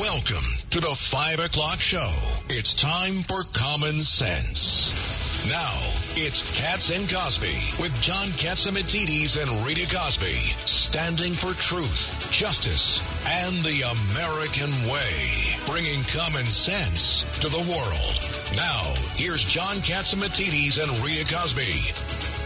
Welcome to the 5 o'clock show. It's time for Common Sense. Now, it's Cats and Cosby with John Catsimatidis and Rita Cosby, standing for truth, justice, and the American way, bringing common sense to the world. Now, here's John Catsimatidis and Rita Cosby.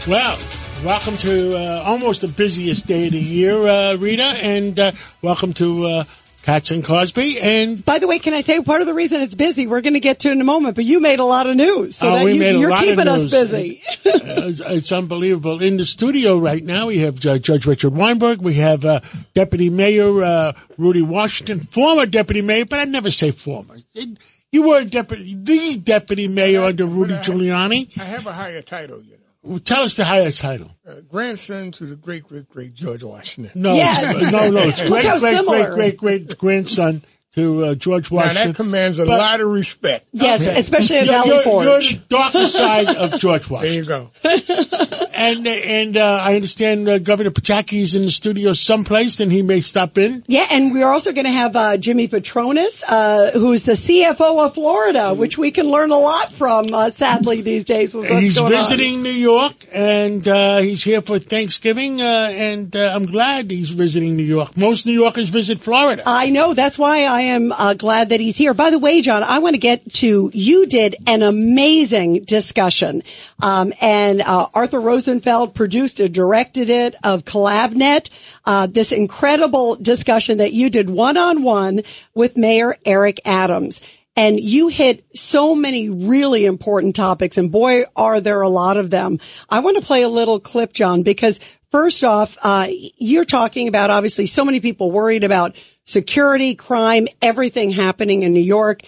Well, welcome to uh, almost the busiest day of the year, uh, Rita, and uh, welcome to Cats and Cosby. And By the way, can I say part of the reason it's busy? We're going to get to in a moment, but you made a lot of news, so Oh, that we you, made a you're lot of keeping us busy. uh, it's, it's unbelievable. In the studio right now, we have uh, Judge Richard Weinberg. We have uh, Deputy Mayor uh, Rudy Washington, former Deputy Mayor, but I'd never say former. It- you were deputy, the deputy mayor under Rudy I- Giuliani. I have a higher title, you know. Well, Tell us the higher title. Uh, grandson to the great, great, great George Washington. No, Yeah. no, no. It's Look great, great, great, great, great grandson to uh, George Now Washington. that commands a But- lot of respect. yes, especially at You're, Valley you're, Forge. you're the darker side of George Washington. There you Washington. go. And and uh, I understand uh, Governor Pataki is in the studio someplace, and he may stop in. yeah, and we're also going to have uh, Jimmy Patronis, uh, who's the CFO of Florida, which we can learn a lot from, uh, sadly, these days he's going on. visiting New York, and uh, he's here for Thanksgiving. Uh, and uh, I'm glad he's visiting New York. Most New Yorkers visit Florida. I know. That's why I am uh, glad that he's here. By the way, John, I want to get to you did an amazing discussion, um, and uh, Arthur Rosenfeld produced and directed it of CollabNet. Uh, this incredible discussion that you did one on one with Mayor Eric Adams. And you hit so many really important topics, and boy, are there a lot of them. I want to play a little clip, John, because First off, uh, you're talking about obviously so many people worried about security, crime, everything happening in New York.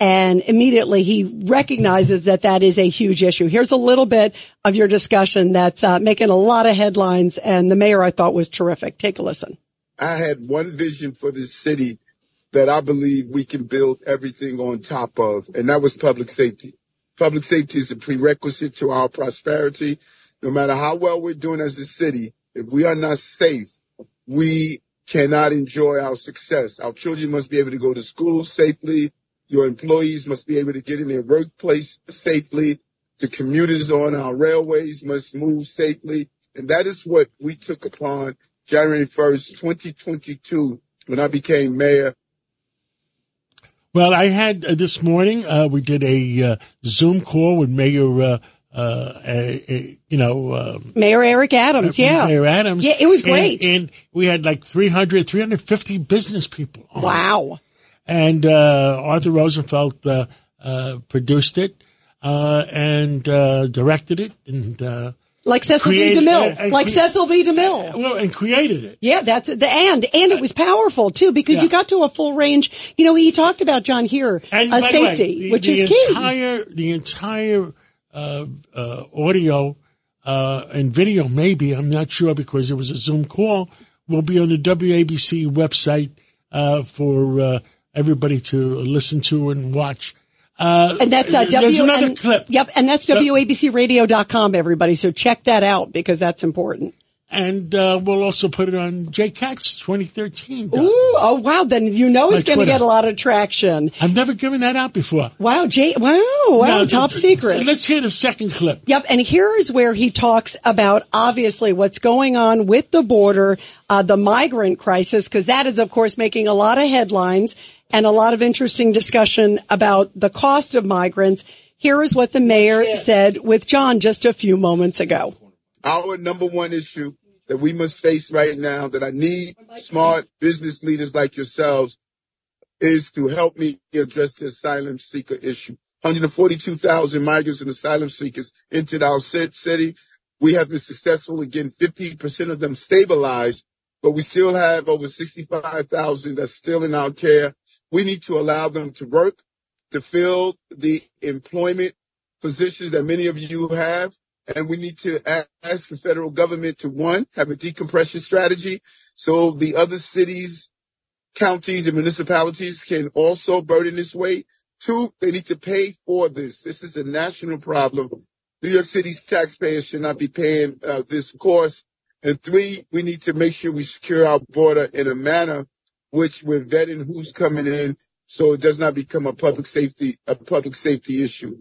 And immediately he recognizes that that is a huge issue. Here's a little bit of your discussion that's uh, making a lot of headlines. And the mayor I thought was terrific. Take a listen. I had one vision for this city that I believe we can build everything on top of, and that was public safety. Public safety is a prerequisite to our prosperity. No matter how well we're doing as a city, if we are not safe, we cannot enjoy our success. Our children must be able to go to school safely. Your employees must be able to get in their workplace safely. The commuters on our railways must move safely. And that is what we took upon January 1st, 2022, when I became mayor. Well, I had uh, this morning. Uh, we did a uh, Zoom call with Mayor, uh, uh, a, a, you know, uh, Mayor Eric Adams. Yeah. Mayor Adams. Yeah, it was And- great. And, we had like 300, 350 business people. on. Wow. And uh, Arthur Rosenfeld uh, uh, produced it uh, and uh, directed it, and uh, Like Cecil Create- B. DeMille. uh, uh, like cre- Cecil B. DeMille. well, and created it. Yeah, that's the and and it was powerful too because Yeah. you got to a full range. You know, he talked about John here And uh, the way, safety, the- which the is key. Entire, the entire uh, uh, audio uh, and video, maybe I'm not sure because it was a Zoom call, will be on the WABC website uh, for uh, everybody to listen to and watch. Uh, and that's uh, there's W. another and- clip. Yep, and that's WABCRadio.com, everybody. So check that out because that's important. And uh, we'll also put it on JCats 2013. Ooh, oh wow! Then you know it's going to get a lot of traction. I've never given that out before. Wow, Jay! Wow, wow, Now, top th- secret. Let's hear the second clip. Yep, and here is where he talks about obviously what's going on with the border, uh, the migrant crisis, because that is of course making a lot of headlines and a lot of interesting discussion about the cost of migrants. Here is what the mayor said with John just a few moments ago. Our number one issue that we must face right now that I need smart business leaders like yourselves is to help me address the asylum seeker issue. 142,000 migrants and asylum seekers entered our city. We have been successful in getting 50% of them stabilized, but we still have over 65,000 that's still in our care. We need to allow them to work, to fill the employment positions that many of you have. And we need to ask the federal government to one, have a decompression strategy so the other cities, counties and municipalities can also burden this weight. Two, they need to pay for this. This is a national problem. New York City's taxpayers should not be paying uh, this cost. And three, we need to make sure we secure our border in a manner which we're vetting who's coming in, so it does not become a public safety a public safety issue.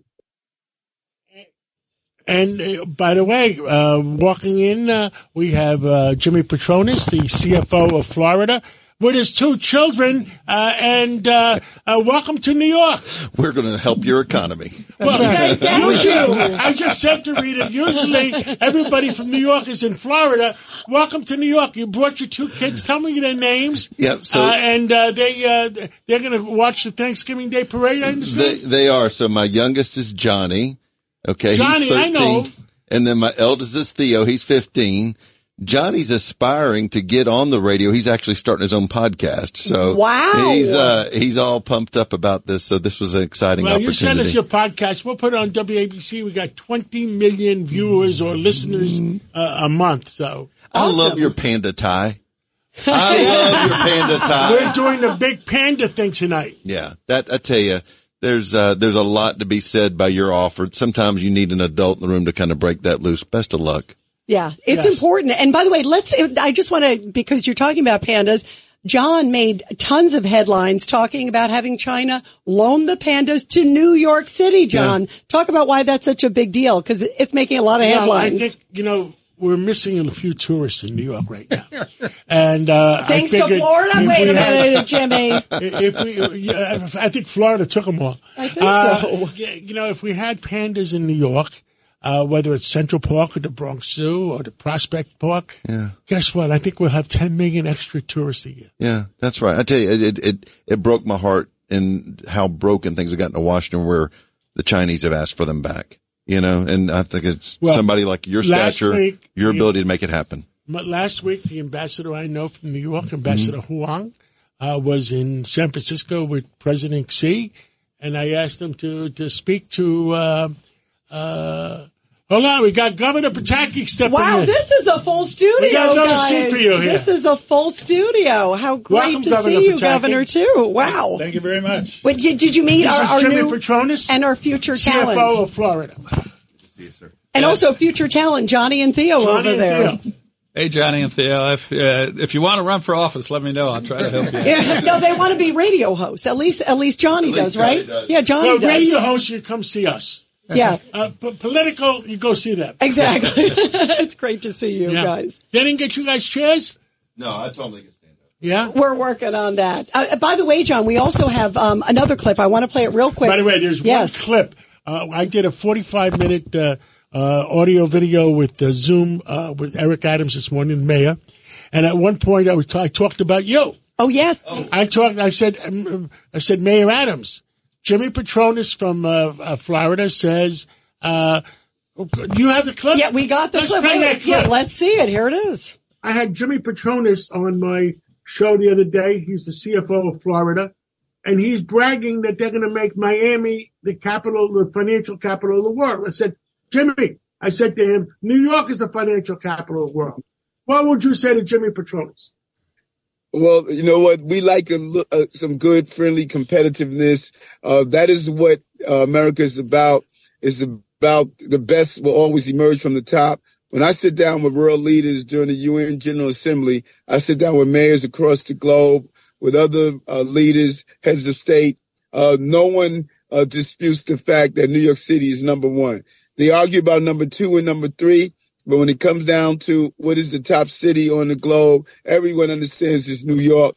And uh, by the way, uh, walking in, uh, we have uh, Jimmy Patronis, the CFO of Florida, with his two children. Uh, and uh, uh, welcome to New York. We're going to help your economy. Well, Thank usually, you. I just said to Rita, usually everybody from New York is in Florida. Welcome to New York. You brought your two kids. Tell me their names. Yep, so- uh, and uh, they uh, they're going to watch the Thanksgiving Day parade. I They, understand. they are. So my youngest is Johnny. Okay. Johnny, he's I 13. know. And then my eldest is Theo. He's 15. Johnny's aspiring to get on the radio. He's actually starting his own podcast. So Wow. he's, uh, he's all pumped up about this. So this was an exciting well, you send opportunity. us your podcast. We'll put it on WABC. We got 20 million viewers or listeners uh, a month. So I love your panda tie. I love your panda tie. we're doing the big panda thing tonight. Yeah, that I tell you, there's uh, there's a lot to be said by your offer. Sometimes you need an adult in the room to kind of break that loose. Best of luck. Yeah, it's Yes. important. And by the way, let's, I just want to, because you're talking about pandas, John made tons of headlines talking about having China loan the pandas to New York City, John. Talk about why that's such a big deal, because it's making a lot of No, I headlines. think, you know, we're missing a few tourists in New York right now. And, uh, Thanks I to Florida. Wait we a had- minute, Jimmy. if we, yeah, I think Florida took them all. I think Uh, so. You know, if we had pandas in New York, uh, whether it's Central Park or the Bronx Zoo or the Prospect Park, Yeah. guess what? I think we'll have 10 million extra tourists a year. Yeah, that's right. I tell you, it it it, it broke my heart in how broken things have gotten to Washington, where the Chinese have asked for them back. You know, and I think it's Well, somebody like your stature, week, your ability to make it happen. But last week, the ambassador I know from New York, Ambassador Huang, uh, was in San Francisco with President Xi, and I asked him to to speak to. Uh, uh, hold on, we got Governor Pataki stepping Wow, in. this is a full studio, We got another guys. seat for you here. This is a full studio. How great Welcome, to Governor see you, Pataki. Governor, too. Wow. Thank you very much. Wait, did, did you meet This our, is our new Patronis, and our future CFO talent? of Florida. See you, sir. And also future talent, Johnny and Theo Johnny over and there. Theo. Hey, Johnny and Theo, if uh, if you want to run for office, let me know. I'll try to help you. Yeah, no, they want to be radio hosts. At least, at least Johnny does, Johnny right? does. Yeah, Johnny Well, does. radio hosts, you come see us. Yeah, Uh, p- political, you go see that. exactly. it's great to see you Yeah. guys. They didn't get you guys chairs? No, I totally him they could stand up. Yeah. We're working on that. Uh, by the way, John, we also have um, another clip. I want to play it real quick. By the way, there's yes. one clip. Uh, I did a 45 minute uh, uh, audio video with uh, Zoom uh, with Eric Adams this morning, the mayor. And at one point, I was I talked about you. Oh yes, I talked. I said, um, I said, Mayor Adams, Jimmy Patronis from uh, uh, Florida says, uh, "Do you have the clip?" yeah, we got the Let's clip. play Wait, that wait, yeah, clip. let's see it. Here it is. I had Jimmy Patronis on my show the other day. He's the CFO of Florida, and he's bragging that they're going to make Miami the capital, the financial capital of the world. I said, Jimmy, I said to him, New York is the financial capital of the world. What would you say to Jimmy Patronis? Well, you know what? We like a, uh, some good, friendly competitiveness. Uh, that is what uh, America is about. It's about the best will always emerge from the top. When I sit down with world leaders during the UN General Assembly, I sit down with mayors across the globe, with other uh, leaders, heads of state. Uh, no one uh, disputes the fact that New York City is number one. They argue about number two and number three. But when it comes down to what is the top city on the globe, everyone understands it's New York.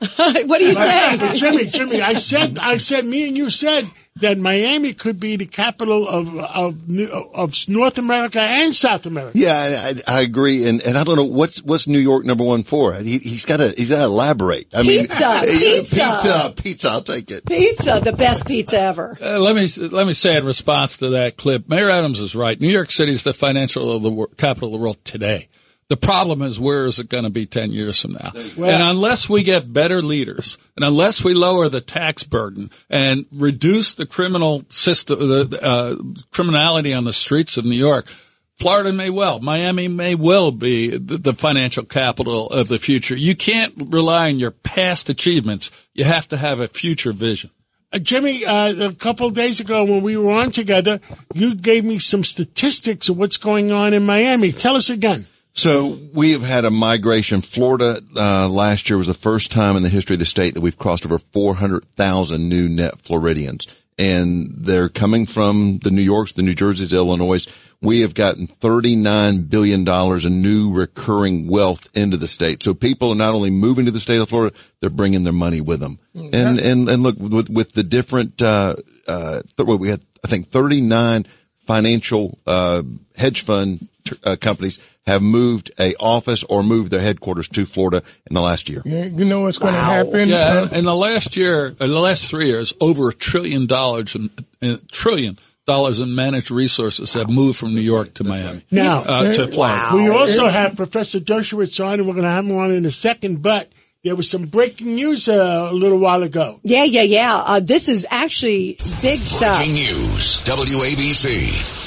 what do you say? But Jimmy, Jimmy, I said, I said, me and you said that Miami could be the capital of of of North America and South America. Yeah, I, I agree, and and I don't know what's what's New York number one for. He, he's got to he's got to elaborate. I mean, Pizza, yeah, pizza. pizza, pizza. I'll take it. Pizza, the best pizza ever. Uh, let me let me say in response to that clip, Mayor Adams is right. New York City is the financial of the wor- capital of the world today. The problem is where is it going to be 10 years from now? and unless we get better leaders and unless we lower the tax burden and reduce the criminal system, the uh, criminality on the streets of New York, Florida may well, Miami may well be the, the financial capital of the future. You can't rely on your past achievements. You have to have a future vision. Uh, Jimmy, uh, a couple of days ago when we were on together, you gave me some statistics of what's going on in Miami. Tell us again. So we have had a migration. Florida uh, last year was the first time in the history of the state that we've crossed over 400,000 new net Floridians. And they're coming from the New Yorks, the New Jerseys, Illinois. We have gotten $39 billion in new recurring wealth into the state. So people are not only moving to the state of Florida, they're bringing their money with them. And, and, and look, with, with the different, uh, uh, we had, I think 39 financial, uh, hedge fund uh, companies have moved a office or moved their headquarters to Florida in the last year. Yeah, you know what's going to happen? Yeah, Uh, in, in the last year, in the last three years, over a trillion dollars in, in trillion dollars in managed resources have moved from New York to Miami. Now, uh, to Florida. We also have Professor Dershowitz on, and we're going to have him on in a second. But there was some breaking news uh, a little while ago. Yeah, yeah, yeah. Uh, this is actually big stuff. Breaking news. WABC.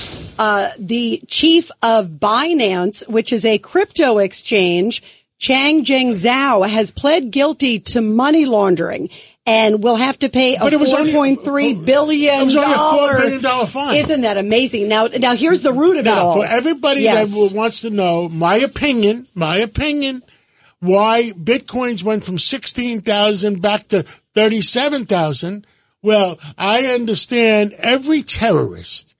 Uh, the chief of Binance, which is a crypto exchange, Chang Jing Zhao, has pled guilty to money laundering and will have to pay a But it was four point three billion It was only a $4 fine. Isn't that amazing? Now, now here's the root of it all. for everybody Yes. that wants to know my opinion, my opinion, why bitcoins went from 16,000 back to 37,000. Well, I understand every terrorist,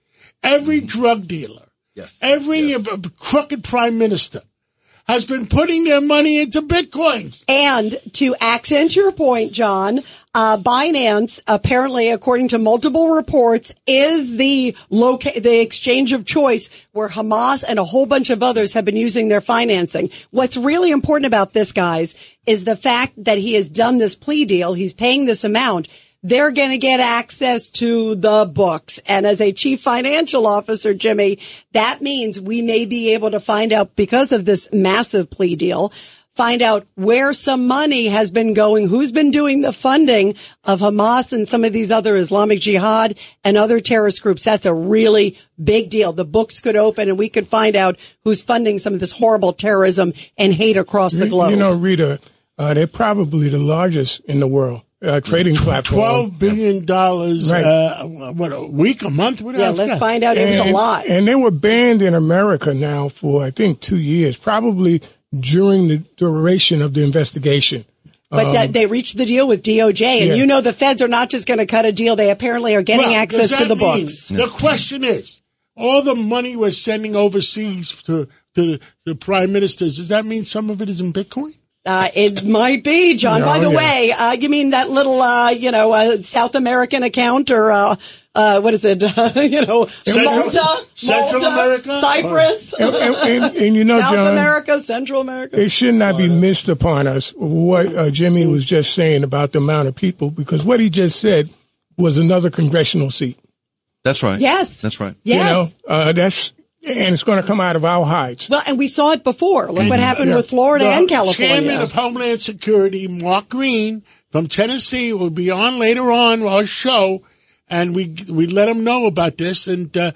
every drug dealer, Yes. every uh, crooked prime minister has been putting their money into bitcoins. And to accent your point, John, uh, Binance apparently, according to multiple reports, is the loca- the exchange of choice where Hamas and a whole bunch of others have been using their financing. What's really important about this, guys, is the fact that he has done this plea deal. He's paying this amount. They're going to get access to the books. And as a chief financial officer, Jimmy, that means we may be able to find out because of this massive plea deal, find out where some money has been going, who's been doing the funding of Hamas and some of these other Islamic Jihad and other terrorist groups. That's a really big deal. The books could open and we could find out who's funding some of this horrible terrorism and hate across the globe. You know, Rita, uh, they're probably the largest in the world uh, trading platform. Twelve billion dollars, Right. uh, what a week, a month, whatever. yeah, let's find out. It was a lot. And they were banned in America now for, I think, two years, probably during the duration of the investigation. But that they reached the deal with DOJ, and Um, Yeah. you know the feds are not just going to cut a deal; they apparently are getting Well, access to the mean- books. The question is, all the money we're sending overseas to to the prime ministers. Does that mean some of it is in Bitcoin? Uh, it might be, John. No, By the yeah. way, uh, you mean that little, uh, you know, uh, South American account or, uh, uh, what is it? you know, Central- Malta, Central Malta, America? Cyprus, And, and, and, and you know, South John, America, Central America. it should not be missed upon us what uh, Jimmy was just saying about the amount of people, because what he just said was another congressional seat. That's right. Yes. That's right. Yes. You know, uh, that's and it's going to come out of our hides. Well, and we saw it before. Look what happened yeah. with Florida The and California. The chairman of Homeland Security, Mark Green from Tennessee, will be on later on our show, and we we let him know about this, and uh,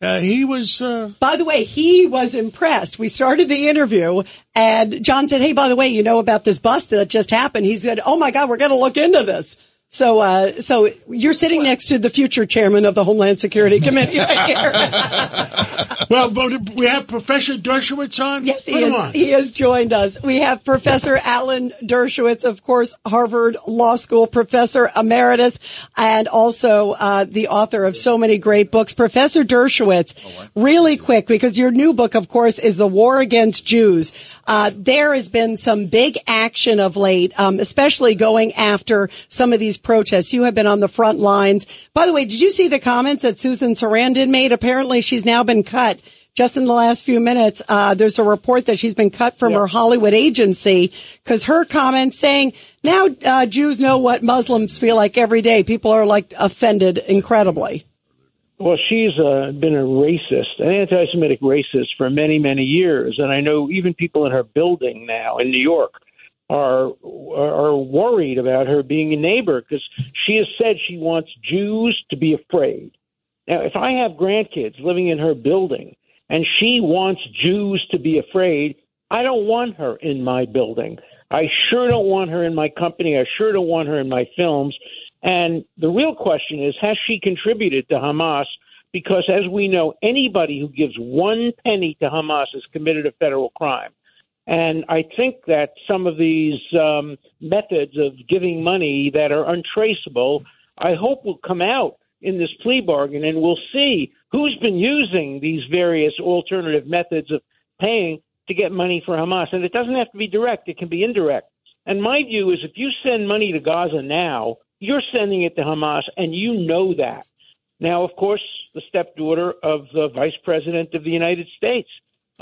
uh, he was. Uh, By the way, he was impressed. We started the interview and John said, Hey, by the way, you know about this bust that just happened? He said, Oh my God, we're going to look into this. So, uh, so you're sitting next to the future chairman of the Homeland Security Committee right here. well, but we have Professor Dershowitz on. Yes, he Put is. on. He has joined us. We have Professor Alan Dershowitz, of course, Harvard Law School professor emeritus, and also uh, the author of so many great books. Professor Dershowitz, really quick, because your new book, of course, is The War Against Jews. Uh, there has been some big action of late, um, especially going after some of these protests. You have been on the front lines. By the way, did you see the comments that Susan Sarandon made? Apparently, she's now been cut just in the last few minutes, uh, there's a report that she's been cut from her Hollywood agency because her comments saying now uh, Jews know what Muslims feel like every day. People are like offended incredibly. Well, she's uh, been a racist, an anti-Semitic racist for many, many years, and I know even people in her building now in New York are are worried about her being a neighbor because she has said she wants Jews to be afraid. Now, if I have grandkids living in her building and she wants Jews to be afraid, I don't want her in my building. I sure don't want her in my company. I sure don't want her in my films. And the real question is, has she contributed to Hamas because, as we know, anybody who gives one penny to Hamas has committed a federal crime. And I think that some of these um, methods of giving money that are untraceable, I hope will come out in this plea bargain, and we'll see who's been using these various alternative methods of paying to get money for Hamas. And it doesn't have to be direct, it can be indirect. And my view is if you send money to Gaza now, you're sending it to Hamas, and you know that. Now, of course, the stepdaughter of the vice president of the United States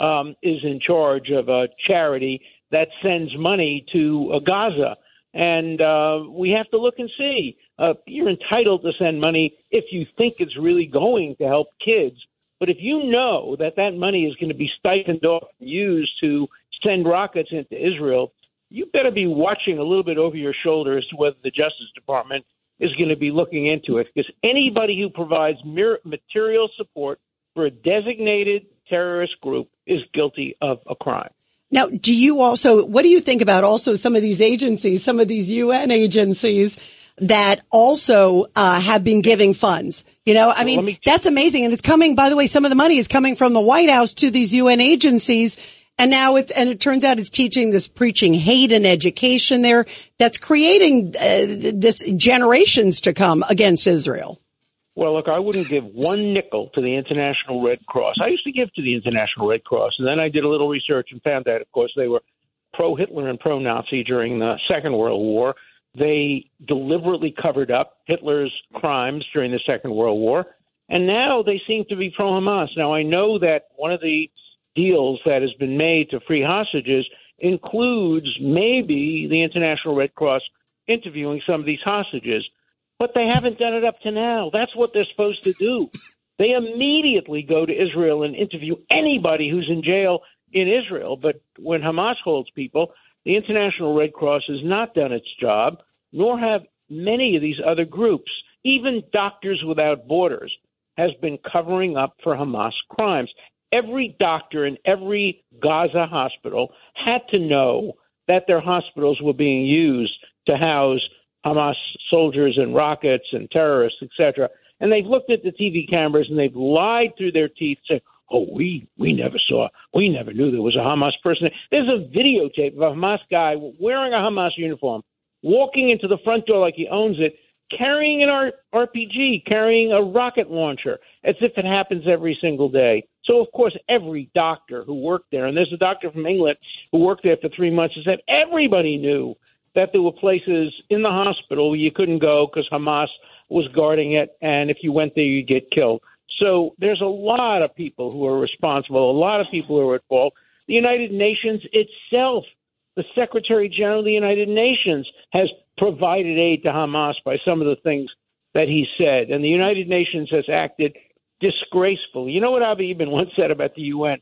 um, is in charge of a charity that sends money to uh, Gaza. And uh, we have to look and see. Uh, you're entitled to send money if you think it's really going to help kids. But if you know that that money is going to be stipend off and used to send rockets into Israel, you better be watching a little bit over your shoulder as to whether the Justice Department is going to be looking into it. Because anybody who provides material support for a designated terrorist group is guilty of a crime. Now, do you also, what do you think about also some of these agencies, some of these UN agencies that also uh, have been giving funds. You know, I mean, me- that's amazing. And it's coming, by the way, some of the money is coming from the White House to these UN agencies. And now it, and it turns out it's teaching this preaching hate and education there that's creating uh, this generations to come against Israel. Well, look, I wouldn't give one nickel to the International Red Cross. I used to give to the International Red Cross, and then I did a little research and found that, of course, they were pro Hitler and pro Nazi during the Second World War. They deliberately covered up Hitler's crimes during the Second World War, and now they seem to be pro Hamas. Now, I know that one of the deals that has been made to free hostages includes maybe the International Red Cross interviewing some of these hostages, but they haven't done it up to now. That's what they're supposed to do. They immediately go to Israel and interview anybody who's in jail in Israel. But when Hamas holds people, the International Red Cross has not done its job, nor have many of these other groups. Even Doctors Without Borders has been covering up for Hamas crimes. Every doctor in every Gaza hospital had to know that their hospitals were being used to house Hamas soldiers and rockets and terrorists, etc. And they've looked at the TV cameras and they've lied through their teeth, saying, oh, we we never saw, we never knew there was a Hamas person. There's a videotape of a Hamas guy wearing a Hamas uniform, walking into the front door like he owns it, carrying an RPG, carrying a rocket launcher, as if it happens every single day. So, of course, every doctor who worked there, and there's a doctor from England who worked there for three months, and said everybody knew that there were places in the hospital you couldn't go because Hamas was guarding it, and if you went there, you'd get killed. So there's a lot of people who are responsible, a lot of people who are at fault. The United Nations itself, the Secretary General of the United Nations, has provided aid to Hamas by some of the things that he said, and the United Nations has acted disgracefully. You know what Abba Eban once said about the UN?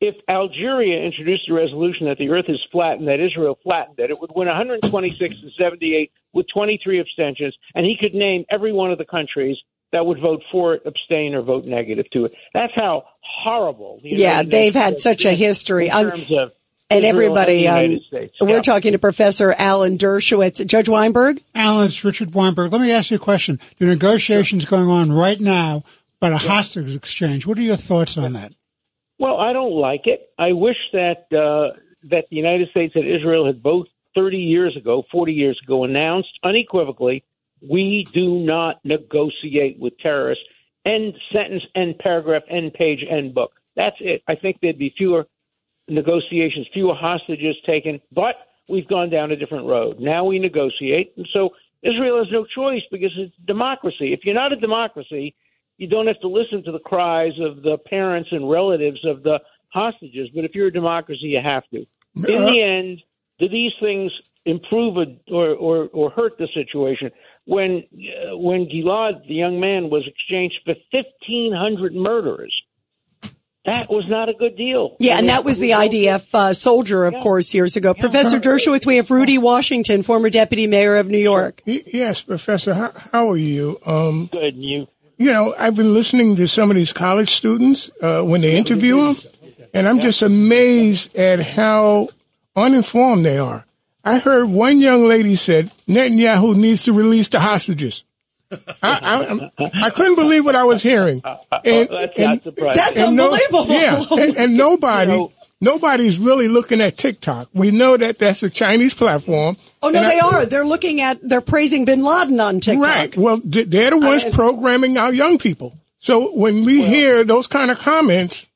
If Algeria introduced a resolution that the Earth is flat and that Israel flattened it, it would win 126 to 78 with 23 abstentions, and he could name every one of the countries that would vote for it, abstain, or vote negative to it. That's how horrible. The yeah, they've had such a history. In terms of and everybody, um, we're yeah. talking to Professor Alan Dershowitz. Judge Weinberg? Alan, it's Richard Weinberg. Let me ask you a question. The negotiations sure. going on right now about a yeah. hostage exchange. What are your thoughts on that? Well, I don't like it. I wish that uh, that the United States and Israel had both 30 years ago, 40 years ago, announced unequivocally we do not negotiate with terrorists. End sentence, end paragraph, end page, end book. That's it. I think there'd be fewer negotiations, fewer hostages taken, but we've gone down a different road. Now we negotiate. And so Israel has no choice because it's democracy. If you're not a democracy, you don't have to listen to the cries of the parents and relatives of the hostages. But if you're a democracy, you have to. In the end, do these things improve or, or, or hurt the situation? when uh, when Gilad, the young man, was exchanged for fifteen hundred murderers. That was not a good deal. Yeah, and that was the IDF uh, soldier, of yeah. course, years ago. Yeah. Professor Dershowitz, we have Rudy Washington, former deputy mayor of New York. Yes, Professor. How, how are you? Um, good. And you? You know, I've been listening to some of these college students uh, when they interview them, and I'm just amazed at how uninformed they are. I heard one young lady said Netanyahu needs to release the hostages. I, I, I couldn't believe what I was hearing. And, That's and- not surprising. That's and no- unbelievable. yeah, and, and nobody, You know- nobody's really looking at TikTok. We know that that's a Chinese platform. Oh no, And I- they are. They're looking at. They're praising Bin Laden on TikTok. Right. Well, they're the ones mean- programming our young people. So when we hear those kind of comments,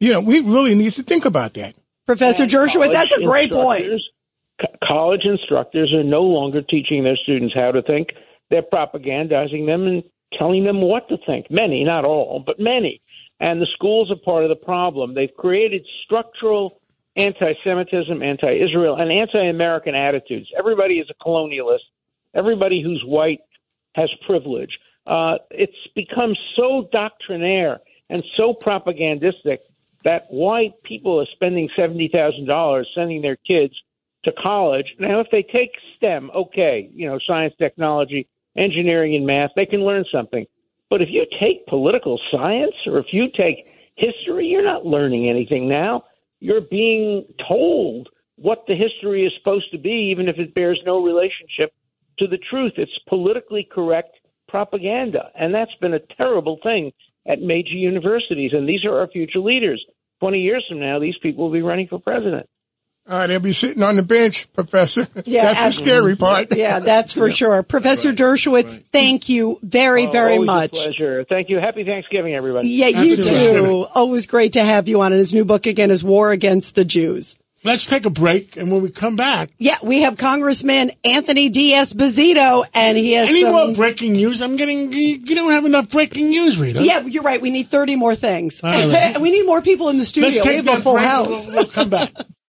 you know, we really need to think about that. Professor Dershowitz, that's a great point. College instructors are no longer teaching their students how to think. They're propagandizing them and telling them what to think. Many, not all, but many. And the schools are part of the problem. They've created structural anti-Semitism, anti-Israel, and anti-American attitudes. Everybody is a colonialist. Everybody who's white has privilege. Uh, it's become so doctrinaire and so propagandistic that white people are spending seventy thousand dollars sending their kids to college. Now, if they take STEM, okay, you know, science, technology, engineering, and math, they can learn something. But if you take political science or if you take history, you're not learning anything now. You're being told what the history is supposed to be, even if it bears no relationship to the truth. It's politically correct propaganda. And that's been a terrible thing at major universities. And these are our future leaders. 20 years from now, these people will be running for president. Uh, they'll be sitting on the bench, Professor. Yeah, That's the scary part. Yeah, that's for sure. Professor Dershowitz, thank you very, very Always a much. pleasure. Thank you. Happy Thanksgiving, everybody. Yeah, you too. Always great to have you on. And his new book again is War Against the Jews. Let's take a break, and when we come back, Yeah, we have Congressman Anthony D'Esposito, and he has any some. more breaking news? I'm getting. You you don't have enough breaking news, Rita. yeah, you're right. We need 30 more things. All right. we need more people in the studio. Let's we have a full break. house. We'll, we'll come back.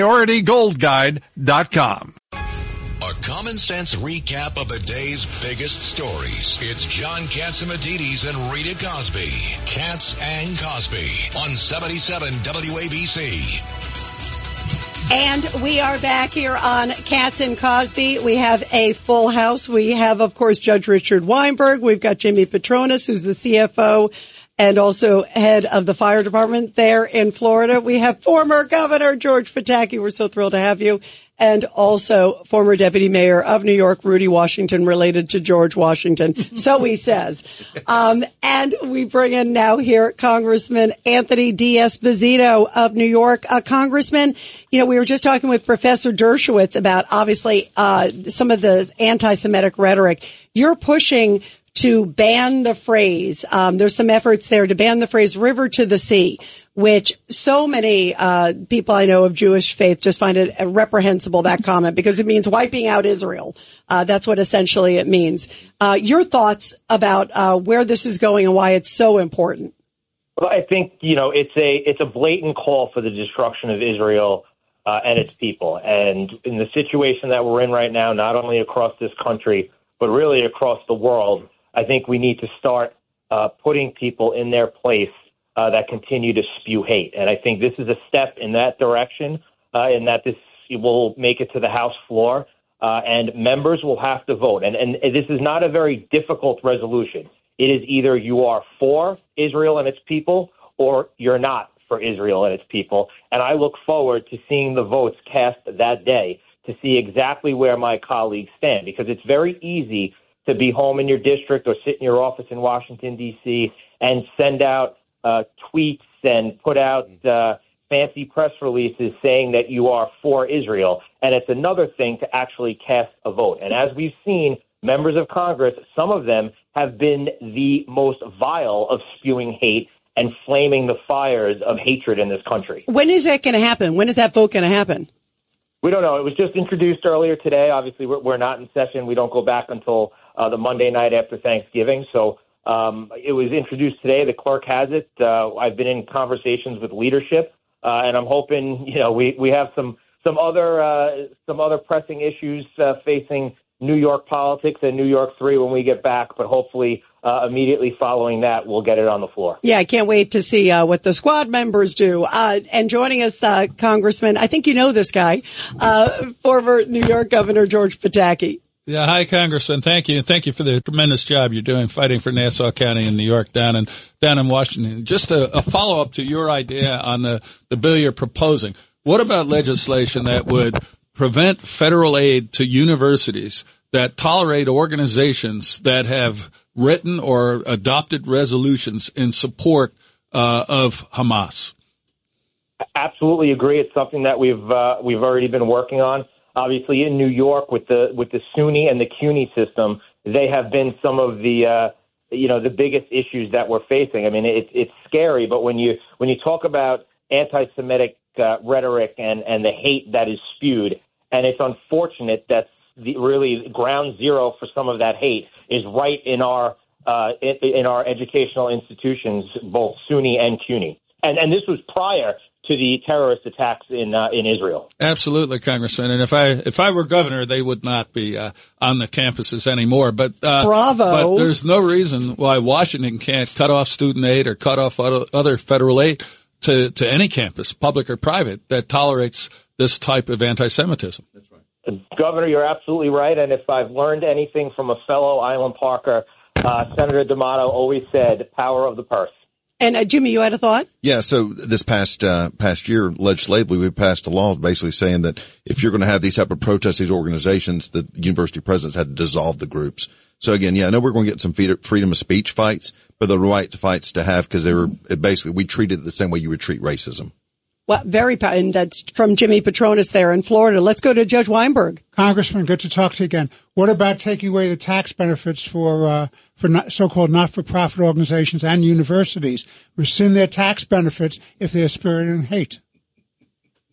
PriorityGoldGuide.com. A common sense recap of the day's biggest stories. It's John Catsimatidis and Rita Cosby. Cats and Cosby on 77 WABC. And we are back here on Cats and Cosby. We have a full house. We have, of course, Judge Richard Weinberg. We've got Jimmy Patronis, who's the CFO and also head of the fire department there in Florida. We have former Governor George Pataki. We're so thrilled to have you. And also former deputy mayor of New York, Rudy Washington, related to George Washington. so he says. Um, and we bring in now here Congressman Anthony D'Esposito of New York. Uh, Congressman, you know, we were just talking with Professor Dershowitz about obviously, uh, some of the anti-Semitic rhetoric. You're pushing to ban the phrase. Um, there's some efforts there to ban the phrase "river to the sea," which so many uh, people I know of Jewish faith just find it reprehensible that comment because it means wiping out Israel. Uh, that's what essentially it means. Uh, your thoughts about uh, where this is going and why it's so important? Well, I think you know it's a it's a blatant call for the destruction of Israel uh, and its people, and in the situation that we're in right now, not only across this country but really across the world, I think we need to start uh, putting people in their place uh, that continue to spew hate, and I think this is a step in that direction, uh, in that this will make it to the House floor, uh, and members will have to vote, and and this is not a very difficult resolution. It is either you are for Israel and its people or you're not for Israel and its people. And I look forward to seeing the votes cast that day to see exactly where my colleagues stand because it's very easy to be home in your district or sit in your office in Washington, D.C., and send out uh, tweets and put out uh, fancy press releases saying that you are for Israel. And it's another thing to actually cast a vote. And as we've seen, members of Congress, some of them have been the most vile of spewing hate and flaming the fires of hatred in this country. When is that going to happen? When is that vote going to happen? We don't know. It was just introduced earlier today. Obviously, we're, we're not in session. We don't go back until uh, the Monday night after Thanksgiving. So um, it was introduced today. The clerk has it. Uh, I've been in conversations with leadership, uh, and I'm hoping you know we we have some some other uh, some other pressing issues uh, facing New York politics and New York 3 when we get back, but hopefully uh, immediately following that, we'll get it on the floor. Yeah, I can't wait to see uh, what the squad members do. Uh, and joining us, uh, Congressman, I think you know this guy, uh, former New York Governor George Pataki. Yeah, hi, Congressman. Thank you, and thank you for the tremendous job you're doing fighting for Nassau County in New York, down in down in Washington. Just a, a follow up to your idea on the the bill you're proposing. What about legislation that would prevent federal aid to universities that tolerate organizations that have written or adopted resolutions in support uh, of Hamas? Absolutely agree. It's something that we've uh, we've already been working on. Obviously, in New York with the with the SUNY and the CUNY system, they have been some of the uh, you know the biggest issues that we're facing. I mean, it's it's scary, but when you when you talk about anti-Semitic uh, rhetoric and and the hate that is spewed, and it's unfortunate that the really ground zero for some of that hate is right in our uh, in, in our educational institutions, both SUNY and CUNY. And and this was prior to the terrorist attacks in uh, in Israel. Absolutely, Congressman. And if I if I were governor, they would not be uh, on the campuses anymore. But uh, bravo! But there's no reason why Washington can't cut off student aid or cut off other federal aid to to any campus, public or private, that tolerates this type of anti-Semitism. That's right. Governor, you're absolutely right. And if I've learned anything from a fellow Island Parker, uh, Senator D'Amato always said, "Power of the purse." And uh, Jimmy, you had a thought? Yeah. So this past uh, past year, legislatively, we passed a law basically saying that if you're going to have these type of protests, these organizations, the university presidents had to dissolve the groups. So again, yeah, I know we're going to get some freedom of speech fights, but the right fights to have because they were basically we treated it the same way you would treat racism. Well, very, and that's from Jimmy Patronis there in Florida. Let's go to Judge Weinberg. Congressman, good to talk to you again. What about taking away the tax benefits for uh, for not, so-called not-for-profit organizations and universities? Rescind their tax benefits if they're spirited hate.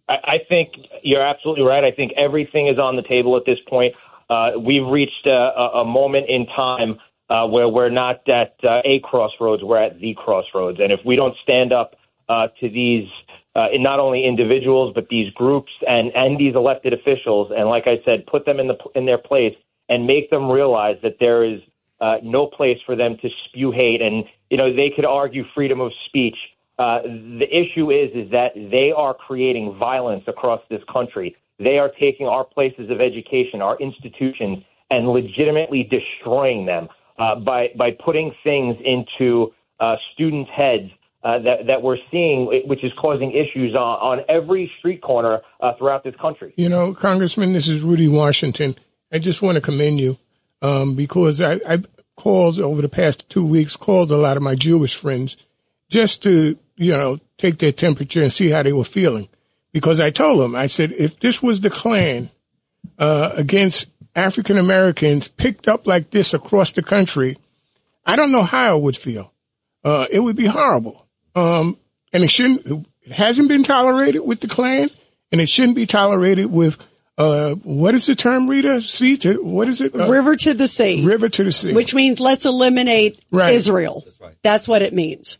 I think you're absolutely right. I think everything is on the table at this point. Uh, we've reached a, a, moment in time uh, where we're not at uh, a crossroads, we're at the crossroads. And if we don't stand up uh, to these uh, in not only individuals but these groups and and these elected officials, and like I said, put them in the in their place and make them realize that there is uh, no place for them to spew hate. And you know they could argue freedom of speech. Uh, the issue is is that they are creating violence across this country. They are taking our places of education, our institutions, and legitimately destroying them uh, by by putting things into uh, students' heads uh, that that we're seeing, which is causing issues on, on every street corner uh, throughout this country. You know, Congressman, this is Rudy Washington. I just want to commend you um, because I, I called over the past two weeks, called a lot of my Jewish friends just to you know take their temperature and see how they were feeling. Because I told them, I said, if this was the Klan uh, against African Americans picked up like this across the country, I don't know how I would feel. Uh, it would be horrible. Um, and it shouldn't, it hasn't been tolerated with the Klan and it shouldn't be tolerated with, uh, what is the term, Rita? Sea to, what is it? Uh, river to the sea. River to the sea. Which means let's eliminate right. Israel. That's, right. That's what it means.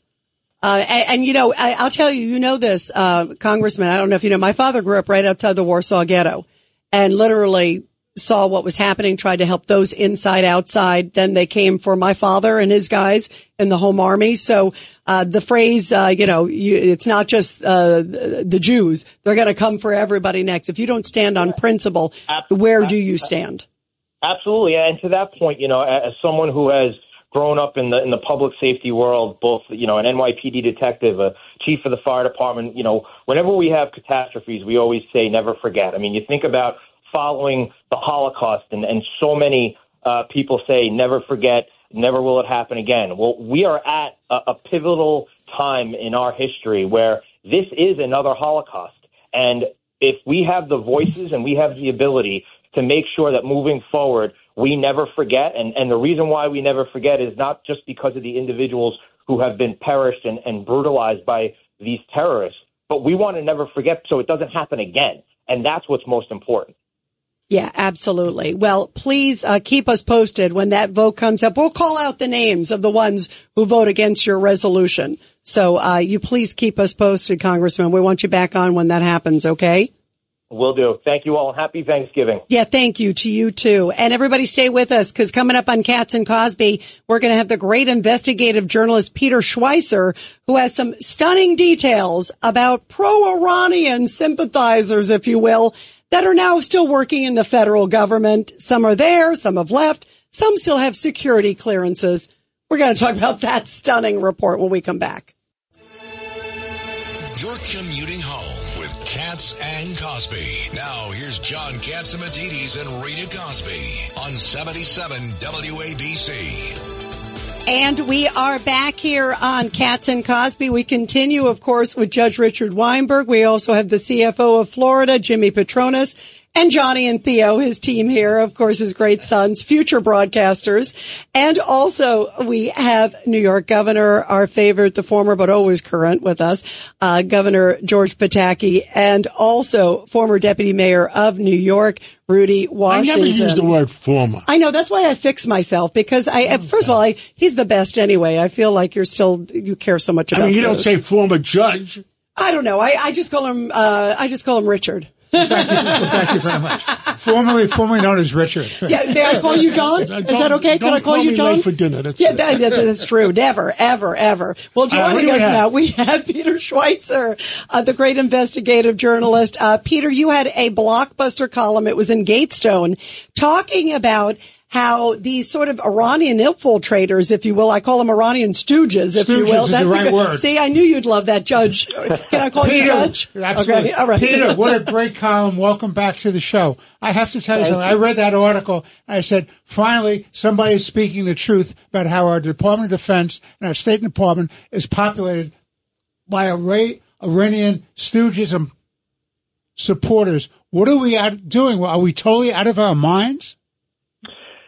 Uh, and, and, you know, I, will tell you, you know this, uh, Congressman. I don't know if you know, my father grew up right outside the Warsaw Ghetto and literally saw what was happening, tried to help those inside, outside. Then they came for my father and his guys in the home army. So, uh, the phrase, uh, you know, you, it's not just, uh, the Jews. They're going to come for everybody next. If you don't stand on principle, where do you stand? Absolutely. And to that point, you know, as someone who has grown up in the in the public safety world, both you know an NYPD detective, a chief of the fire department. You know, whenever we have catastrophes, we always say never forget. I mean, you think about following the Holocaust, and, and so many uh, people say, never forget, never will it happen again. Well, we are at a, a pivotal time in our history where this is another Holocaust. And if we have the voices and we have the ability to make sure that moving forward, we never forget. And, and the reason why we never forget is not just because of the individuals who have been perished and, and brutalized by these terrorists, but we want to never forget so it doesn't happen again. And that's what's most important. Yeah, absolutely. Well, please uh, keep us posted when that vote comes up. We'll call out the names of the ones who vote against your resolution. So uh, you please keep us posted, Congressman. We want you back on when that happens, okay? Will do. Thank you all. Happy Thanksgiving. Yeah, thank you to you too. And everybody stay with us because coming up on Cats and Cosby, we're going to have the great investigative journalist Peter Schweizer, who has some stunning details about pro-Iranian sympathizers, if you will, that are now still working in the federal government. Some are there, some have left, some still have security clearances. We're going to talk about that stunning report when we come back. You're commuting home with Cats and Cosby. Now, here's John Catsimatidis and Rita Cosby on 77 WABC. And we are back here on Cats and Cosby. We continue, of course, with Judge Richard Weinberg. We also have the CFO of Florida, Jimmy Patronis, and Johnny and Theo, his team here, of course, his great sons, future broadcasters. And also we have New York Governor, our favorite, the former but always current with us, uh, Governor George Pataki, and also former Deputy Mayor of New York, Rudy Washington. I never use the word former. I know that's why I fix myself because I, oh, first of all, I, he's the best anyway. I feel like you're still, you care so much about I mean, you those. don't say former judge. I don't know. I, I just call him, uh, I just call him Richard. Thank, you, thank you very much. Formerly, formerly known as Richard. Yeah, may I call you John? Is that okay? Can I call, call you John? for dinner. That's yeah, that, that's true. Never, ever, ever. Well, joining uh, us we now, we have Peter Schweizer, uh, the great investigative journalist. Uh, Peter, you had a blockbuster column. It was in Gatestone talking about how these sort of Iranian infiltrators, if you will, I call them Iranian stooges, if stooges you will. Is That's the right good, word. See, I knew you'd love that, Judge. Can I call Peter, you Judge? Absolutely. Okay, all right. Peter, what a great column. Welcome back to the show. I have to tell you something. I read that article and I said, finally, somebody is speaking the truth about how our Department of Defense and our State Department is populated by Iranian stooges and supporters. What are we doing? Are we totally out of our minds?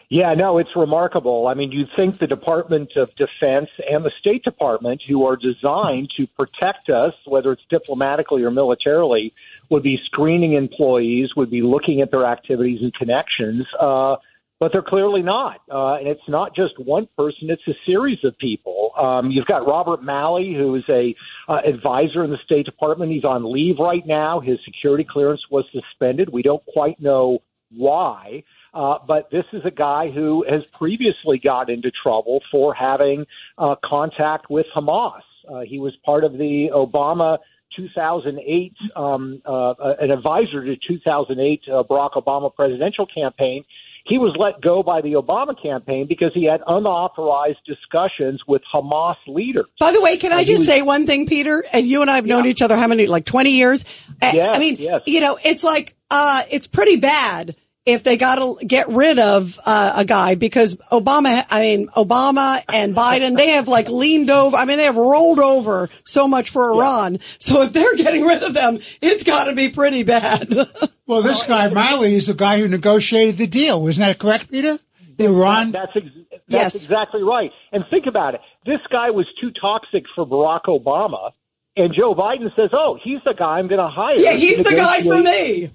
Yeah, no, it's remarkable. I mean, you'd think the Department of Defense and the State Department, who are designed to protect us, whether it's diplomatically or militarily, would be screening employees, would be looking at their activities and connections. Uh, but they're clearly not. Uh, and it's not just one person; it's a series of people. Um, you've got Robert Malley, who is a uh, advisor in the State Department. He's on leave right now. His security clearance was suspended. We don't quite know why. Uh, but this is a guy who has previously got into trouble for having uh, contact with Hamas. Uh, he was part of the Obama 2008, um, uh, an advisor to 2008 uh, Barack Obama presidential campaign. He was let go by the Obama campaign because he had unauthorized discussions with Hamas leaders. By the way, can I just was, say one thing, Peter? And you and I have known yeah. each other how many, like 20 years? Yes, I mean, yes. you know, it's like, uh, it's pretty bad if they got to get rid of uh, a guy because Obama, I mean, Obama and Biden, they have like leaned over. I mean, they have rolled over so much for Iran. Yeah. So if they're getting rid of them, it's got to be pretty bad. well, this guy, Malley, is the guy who negotiated the deal. Isn't that correct, Peter? Iran? That's, ex- that's yes. exactly right. And think about it. This guy was too toxic for Barack Obama. And Joe Biden says, "Oh, he's the guy I'm going to hire." Yeah, he's the guy for me.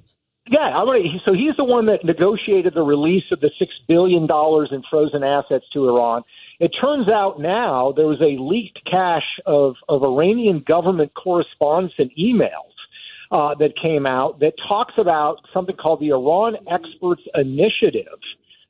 Yeah, I'm gonna, so he's the one that negotiated the release of the six billion dollars in frozen assets to Iran. It turns out now there was a leaked cache of, of Iranian government correspondence and emails uh, that came out that talks about something called the Iran Experts Initiative,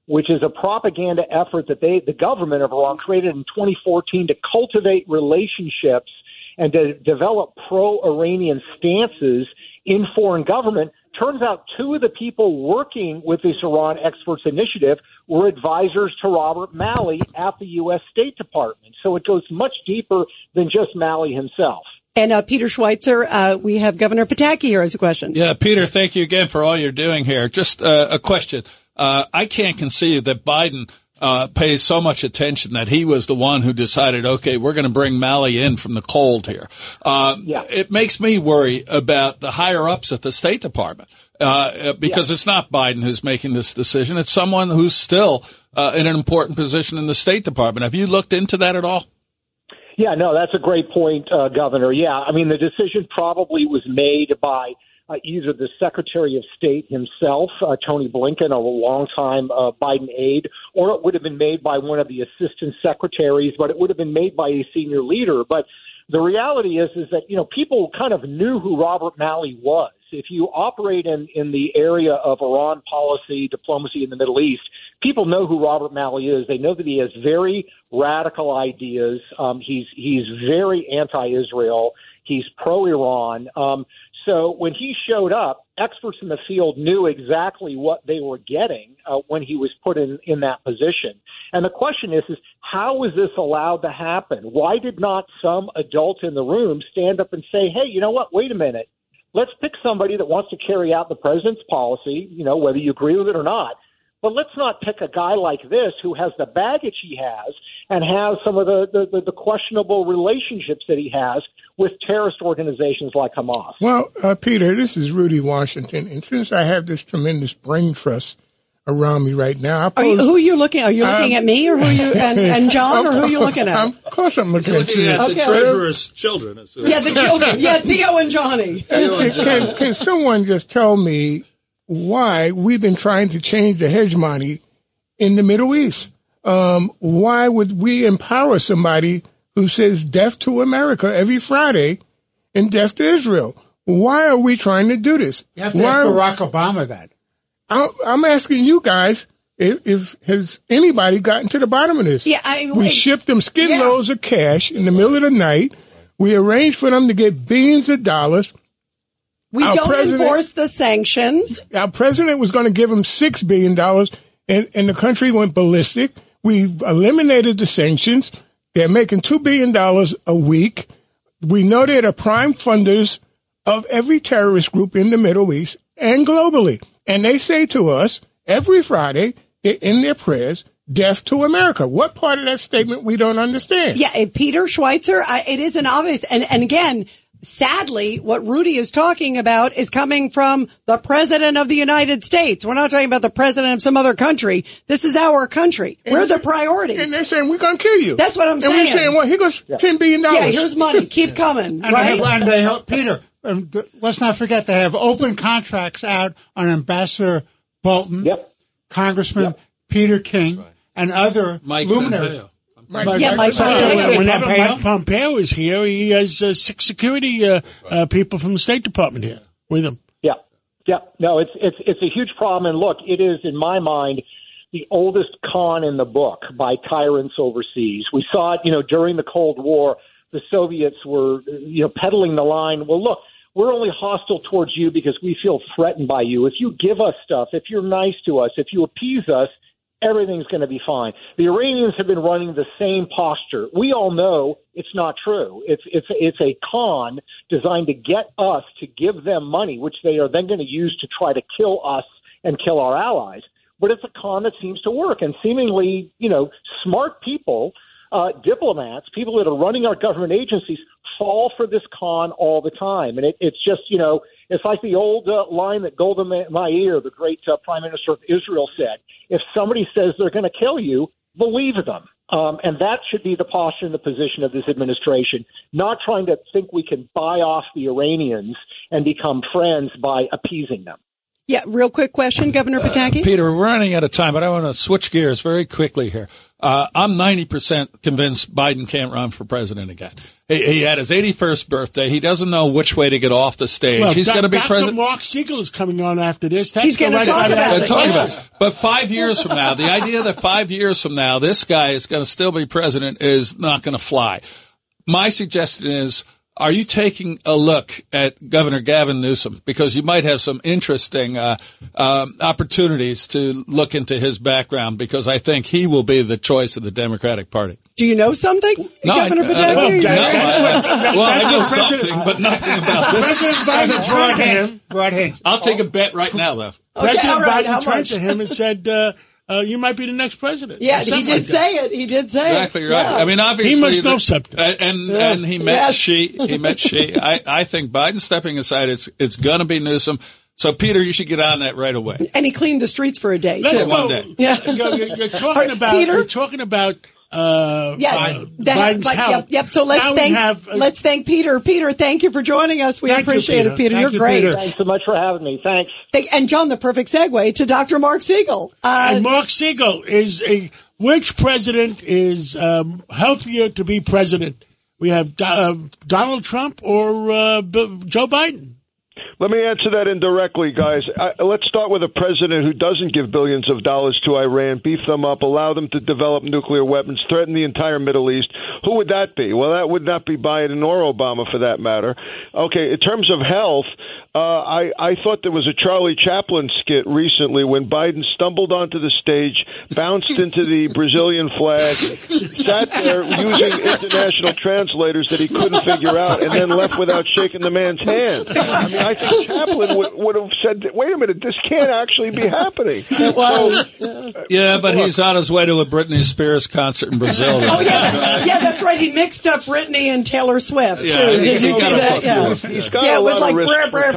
which is a propaganda effort that they, the government of Iran, created in 2014 to cultivate relationships and to develop pro-Iranian stances in foreign government Turns out two of the people working with this Iran Experts Initiative were advisors to Robert Malley at the U.S. State Department. So it goes much deeper than just Malley himself. And uh, Peter Schweizer, uh, we have Governor Pataki here as a question. Yeah, Peter, thank you again for all you're doing here. Just uh, a question. Uh, I can't conceive that Biden – uh, pays so much attention that he was the one who decided, okay, we're going to bring Malley in from the cold here. Uh, yeah. It makes me worry about the higher ups at the State Department. Uh, because yeah. it's not Biden who's making this decision. It's someone who's still uh, in an important position in the State Department. Have you looked into that at all? Yeah, no, that's a great point, uh, Governor. Yeah, I mean, the decision probably was made by uh, either the Secretary of State himself, uh, Tony Blinken, a longtime uh, Biden aide, or it would have been made by one of the assistant secretaries, but it would have been made by a senior leader. But the reality is, is that you know people kind of knew who Robert Malley was. If you operate in, in the area of Iran policy, diplomacy in the Middle East, people know who Robert Malley is. They know that he has very radical ideas. Um, he's he's very anti-Israel. He's pro-Iran. Um, so when he showed up, experts in the field knew exactly what they were getting uh, when he was put in, in that position. And the question is, is how was this allowed to happen? Why did not some adult in the room stand up and say, hey, you know what? Wait a minute. Let's pick somebody that wants to carry out the president's policy, you know, whether you agree with it or not. But let's not pick a guy like this who has the baggage he has and has some of the, the, the, questionable relationships that he has with terrorist organizations like Hamas. Well, uh, Peter, this is Rudy Washington. And since I have this tremendous brain trust around me right now, are you, who are you looking at? Are you looking um, at me or who you, and, and John, or who are you looking at? of course I'm looking, looking at, at the okay. treasurer's children. Yeah, the children. Yeah, Theo and Johnny. Theo and Johnny. Can, can someone just tell me why we've been trying to change the hegemony in the Middle East. Um, why would we empower somebody who says death to America every Friday and death to Israel? Why are we trying to do this? You have to why ask Barack Obama that. I'm asking you guys if, if, has anybody gotten to the bottom of this? Yeah, I, we shipped them skid yeah. loads of cash in the middle of the night. We arranged for them to get billions of dollars. We our don't enforce the sanctions. Our president was going to give them six billion dollars, and, and the country went ballistic. We've eliminated the sanctions. They're making two billion dollars a week. We know they're the prime funders of every terrorist group in the Middle East and globally. And they say to us every Friday in their prayers, death to America. What part of that statement we don't understand? Yeah, Peter Schweizer, it isn't obvious. And, and again, sadly, what Rudy is talking about is coming from the president of the United States. We're not talking about the president of some other country. This is our country. And we're the priorities. And they're saying we're going to kill you. That's what I'm and saying. And we're saying, well, here goes $10 billion. Yeah, here's money. Keep coming. and right? They, and they, help Peter, um, let's not forget they have open contracts out on Ambassador Bolton, yep. Congressman yep. Peter King, right. and other Mike luminaries. Pompeo. Mike, yeah, Mike Pompeo. Whenever Mike Pompeo is here, he has uh, six security uh, uh, people from the State Department here with him. Yeah, yeah. No, it's it's it's a huge problem. And look, it is in my mind the oldest con in the book by tyrants overseas. We saw it, you know, during the Cold War. The Soviets were, you know, peddling the line. Well, look, we're only hostile towards you because we feel threatened by you. If you give us stuff, if you're nice to us, if you appease us, everything's going to be fine. The Iranians have been running the same posture. We all know it's not true. It's it's it's a con designed to get us to give them money, which they are then going to use to try to kill us and kill our allies. But it's a con that seems to work, and seemingly, you know, smart people, uh, diplomats, people that are running our government agencies, fall for this con all the time. And it, it's just, you know, it's like the old uh, line that Golda Meir, the great uh, Prime Minister of Israel, said if somebody says they're going to kill you, believe them. Um, and that should be the posture and the position of this administration, not trying to think we can buy off the Iranians and become friends by appeasing them. Yeah, real quick question, Governor Pataki. Uh, Peter, we're running out of time, but I want to switch gears very quickly here. Uh, I'm 90% convinced Biden can't run for president again. He, he, had his 81st birthday. He doesn't know which way to get off the stage. Well, He's going to be Dr. president. Mark Siegel is coming on after this. That's He's going to talk about it. Talk about it. But five years from now, the idea that five years from now, this guy is going to still be president is not going to fly. My suggestion is are you taking a look at Governor Gavin Newsom because you might have some interesting uh, um, opportunities to look into his background because I think he will be the choice of the Democratic Party. Do you know something, no, Governor I, Pataki? Uh, no, I, well, I know something, but nothing about this. President Biden brought him. Brought him. I'll take a bet right now, though. Okay, President right, Biden turned to him and said. Uh, uh, you might be the next president. Yeah, he did like say it. He did say it. exactly it. right. Yeah. I mean, obviously, he must the, know something. And and, yeah. and he met yes. Xi. He met Xi. I I think Biden stepping aside. It's it's going to be Newsom. So Peter, you should get on that right away. And he cleaned the streets for a day Let's too. Go. One day. Yeah, you're, you're talking about. Peter? You're talking about uh, yeah, uh, that, Biden's but, health. Yep, yep. So let's Now thank have, uh, let's thank Peter. Peter, thank you for joining us. We Thank you, appreciate Peter. it, Peter. Thank You're you, great. Peter. Thanks so much for having me. Thanks. Thank- And John, the perfect segue to Dr. Mark Siegel. Uh, and Mark Siegel is a which president is um, healthier to be president? We have uh, Donald Trump or uh, Bill- Joe Biden. Let me answer that indirectly, guys. I, let's start with a president who doesn't give billions of dollars to Iran, beef them up, allow them to develop nuclear weapons, threaten the entire Middle East. Who would that be? Well, that would not be Biden or Obama, for that matter. Okay, in terms of health, uh, I, I thought there was a Charlie Chaplin skit recently when Biden stumbled onto the stage, bounced into the Brazilian flag, sat there using international translators that he couldn't figure out, and then left without shaking the man's hand. I mean, I think Chaplin would, would have said, "Wait a minute, this can't actually be happening." Well, Yeah, but he's on his way to a Britney Spears concert in Brazil. Oh yeah, yeah, that's right. He mixed up Britney and Taylor Swift. Yeah, too. Did you see that? Yeah, yeah. Yeah. It was like risk. Brett, Brett,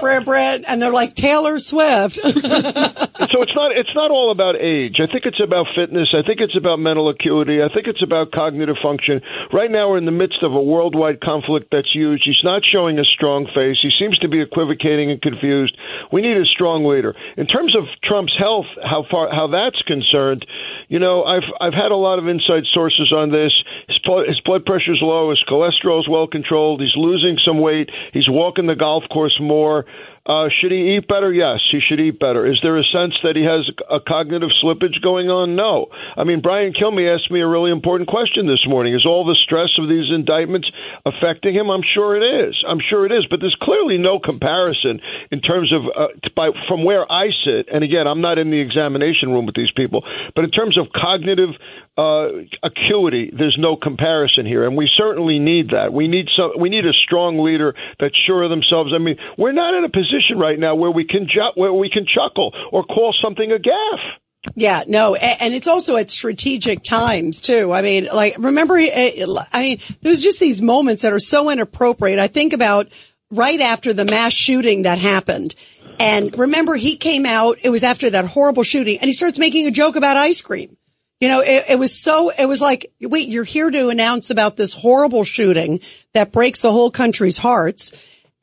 And they're like Taylor Swift. so it's not it's not all about age. I think it's about fitness. I think it's about mental acuity. I think it's about cognitive function. Right now we're in the midst of a worldwide conflict that's huge. He's not showing a strong face. He seems to be equivocating and confused. We need a strong leader. In terms of Trump's health, how far how that's concerned, you know, I've I've had a lot of inside sources on this. His his blood pressure's low. His cholesterol is well controlled. He's losing some weight. He's walking the golf course more. Uh, should he eat better? Yes, he should eat better. Is there a sense that he has a cognitive slippage going on? No. I mean, Brian Kilmeade asked me a really important question this morning. Is all the stress of these indictments affecting him? I'm sure it is. I'm sure it is. But there's clearly no comparison in terms of uh, by, from where I sit. And again, I'm not in the examination room with these people, but in terms of cognitive uh, acuity, there's no comparison here, and we certainly need that. We need some. We need a strong leader that's sure of themselves. I mean, we're not in a position right now where we can ju- where we can chuckle or call something a gaffe. Yeah, no, and it's also at strategic times too. I mean, like remember, uh, I mean, there's just these moments that are so inappropriate. I think about right after the mass shooting that happened. And remember, he came out, it was after that horrible shooting, and he starts making a joke about ice cream. You know, it, it was so, it was like, wait, you're here to announce about this horrible shooting that breaks the whole country's hearts.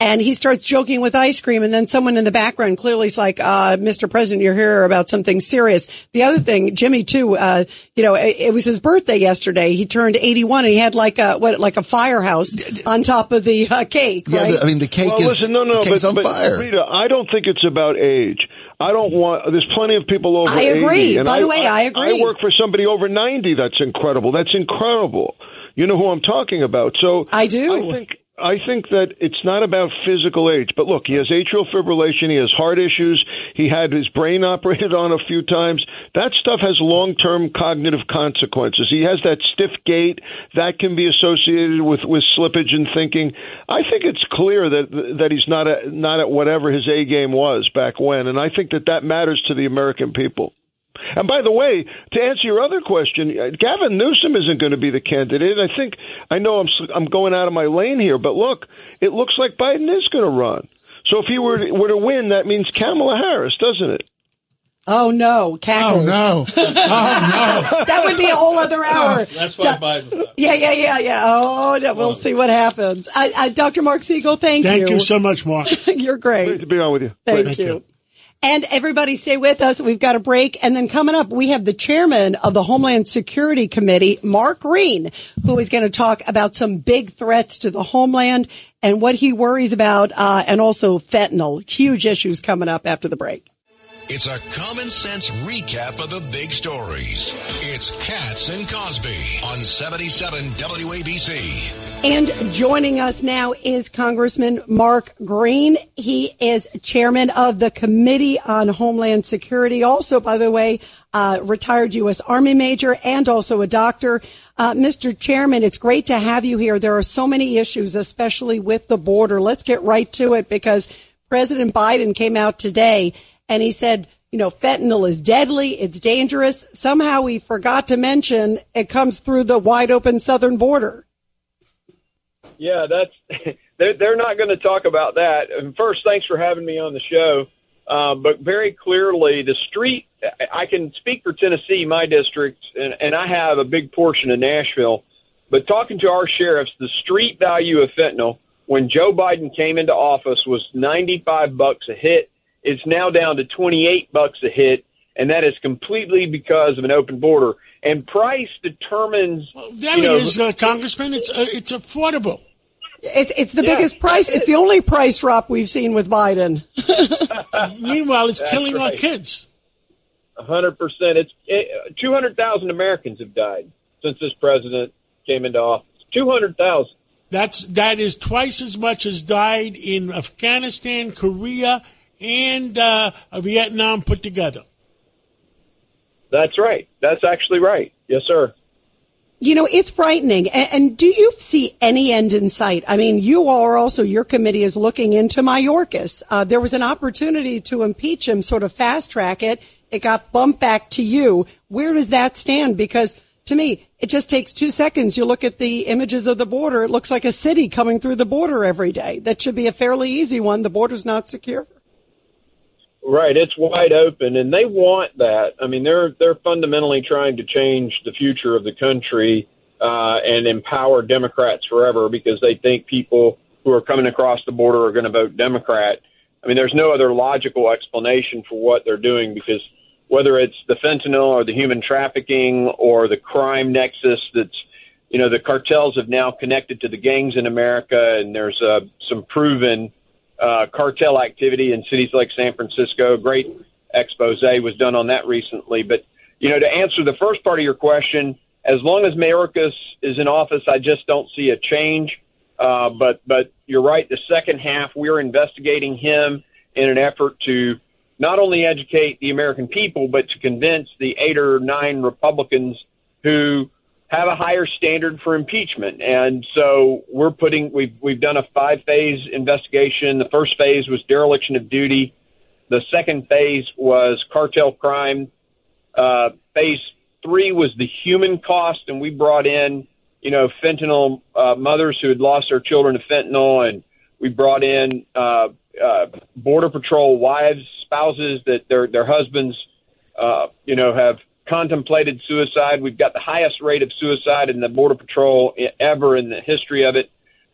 And he starts joking with ice cream. And then someone in the background clearly is like, uh, Mr. President, you're here about something serious. The other thing, Jimmy too, uh, you know, it, it was his birthday yesterday. He turned 81 and he had like a, what, like a firehouse on top of the uh, cake, Yeah, right? the- I mean, the cake well, is listen, no, no, the cake's but, on but fire. Rita, I don't think it's about age. I don't want. There's plenty of people over. I agree. 80, and By the way, I agree. I work for somebody over 90. That's incredible. That's incredible. You know who I'm talking about. So I do. I think. I think that it's not about physical age, but look, he has atrial fibrillation, he has heart issues, he had his brain operated on a few times. That stuff has long-term cognitive consequences. He has that stiff gait that can be associated with with slippage in thinking. I think it's clear that that he's not at, not at whatever his A game was back when, and I think that that matters to the American people. And by the way, to answer your other question, uh, Gavin Newsom isn't going to be the candidate. I think I know I'm s- I'm going out of my lane here, but look, it looks like Biden is going to run. So if he were to, were to win, that means Kamala Harris, doesn't it? Oh no, cackles. Oh no! Oh no! that would be a whole other hour. That's why Biden. Yeah, yeah, yeah, yeah. Oh, no, we'll see what happens. I, I, Dr. Mark Siegel, thank, you. Thank you so much, Mark. You're great. Great to be on with you. Thank, Thank you. you. And everybody stay with us. We've got a break. And then coming up, we have the chairman of the Homeland Security Committee, Mark Green, who is going to talk about some big threats to the homeland and what he worries about, uh, and also fentanyl. Huge issues coming up after the break. It's a common sense recap of the big stories. It's Cats and Cosby on 77 WABC. And joining us now is Congressman Mark Green. He is chairman of the Committee on Homeland Security. Also, by the way, uh, retired U.S. Army major and also a doctor. Uh, Mr. Chairman, it's great to have you here. There are so many issues, especially with the border. Let's get right to it because President Biden came out today and he said, you know, fentanyl is deadly. It's dangerous. Somehow he forgot to mention it comes through the wide open southern border. Yeah, that's they're they're not going to talk about that. And first, thanks for having me on the show. Uh, but very clearly, the street. I can speak for Tennessee, my district, and, and I have a big portion of Nashville. But talking to our sheriffs, the street value of fentanyl when Joe Biden came into office was 95 bucks a hit. It's now down to 28 bucks a hit, and that is completely because of an open border. And price determines. There you know, it is, uh, Congressman. It's uh, it's affordable. It's, it's the Yeah. biggest price. It's the only price drop we've seen with Biden. Meanwhile, it's That's killing our kids. Hundred percent. It's it, two hundred thousand Americans have died since this president came into office. Two hundred thousand. That's that is twice as much as died in Afghanistan, Korea, and uh, Vietnam put together. That's right. That's actually right. Yes, sir. You know, it's frightening. And, and do you see any end in sight? I mean, you are also, your committee is looking into Mayorkas. Uh, there was an opportunity to impeach him, sort of fast track it. It got bumped back to you. Where does that stand? Because to me, it just takes two seconds. You look at the images of the border. It looks like a city coming through the border every day. That should be a fairly easy one. The border's not secure. Right, it's wide open, and they want that. I mean, they're they're fundamentally trying to change the future of the country uh, and empower Democrats forever because they think people who are coming across the border are going to vote Democrat. I mean, there's no other logical explanation for what they're doing because whether it's the fentanyl or the human trafficking or the crime nexus that's you know the cartels have now connected to the gangs in America, and there's uh, some proven uh, cartel activity in cities like San Francisco. Great expose was done on that recently. But, you know, to answer the first part of your question, as long as Mayorkas is in office, I just don't see a change. Uh, but, but you're right. The second half, we're investigating him in an effort to not only educate the American people, but to convince the eight or nine Republicans who have a higher standard for impeachment. And so we're putting we've we've done a five phase investigation. The first phase was dereliction of duty. The second phase was cartel crime. Uh, phase three was the human cost, and we brought in you know fentanyl uh, mothers who had lost their children to fentanyl, and we brought in uh, uh, border patrol wives, spouses that their their husbands uh, you know have contemplated suicide. We've got the highest rate of suicide in the Border Patrol ever in the history of it.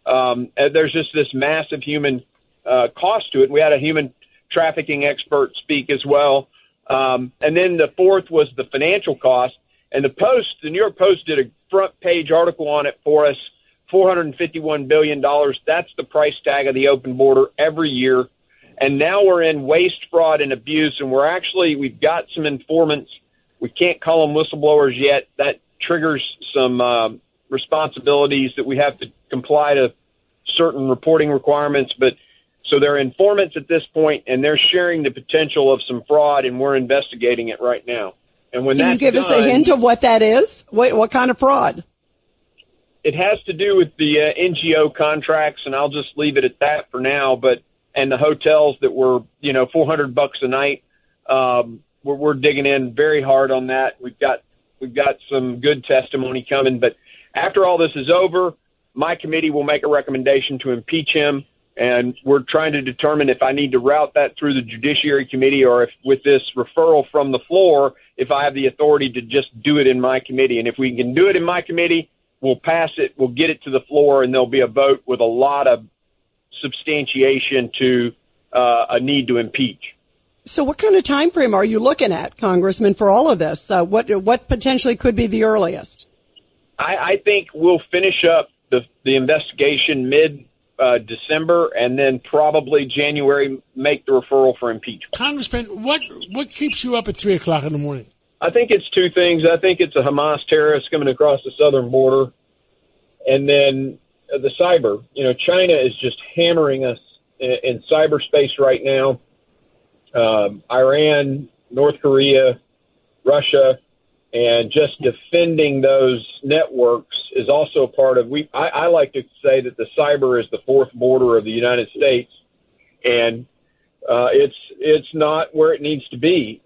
Um, there's just this massive human uh, cost to it. We had a human trafficking expert speak as well. Um, and then the fourth was the financial cost. And the Post, the New York Post, did a front page article on it for us. $451 billion. That's the price tag of the open border every year. And now we're in waste, fraud, and abuse. And we're actually, we've got some informants we can't call them whistleblowers yet. That triggers some uh, responsibilities that we have to comply to certain reporting requirements. But so they're informants at this point, and they're sharing the potential of some fraud, and we're investigating it right now. And when Can you give us a hint of what that is? What, what kind of fraud? it has to do with the uh, NGO contracts, and I'll just leave it at that for now. But and the hotels that were you know 400 bucks a night, um, we're, we're digging in very hard on that. We've got we've got some good testimony coming, but after all this is over, my committee will make a recommendation to impeach him. And we're trying to determine if I need to route that through the Judiciary Committee or if, with this referral from the floor, if I have the authority to just do it in my committee. And if we can do it in my committee, we'll pass it, we'll get it to the floor, and there'll be a vote with a lot of substantiation to uh, a need to impeach. So, what kind of time frame are you looking at, Congressman, for all of this? Uh, what what potentially could be the earliest? I, I think we'll finish up the the investigation mid uh, December, and then probably January make the referral for impeachment. Congressman, what what keeps you up at three o'clock in the morning? I think it's two things. I think it's a Hamas terrorist coming across the southern border, and then uh, the cyber. You know, China is just hammering us in, in cyberspace right now. Um, Iran, North Korea, Russia, and just defending those networks is also part of. We I, I like to say that the cyber is the fourth border of the United States, and uh, it's it's not where it needs to be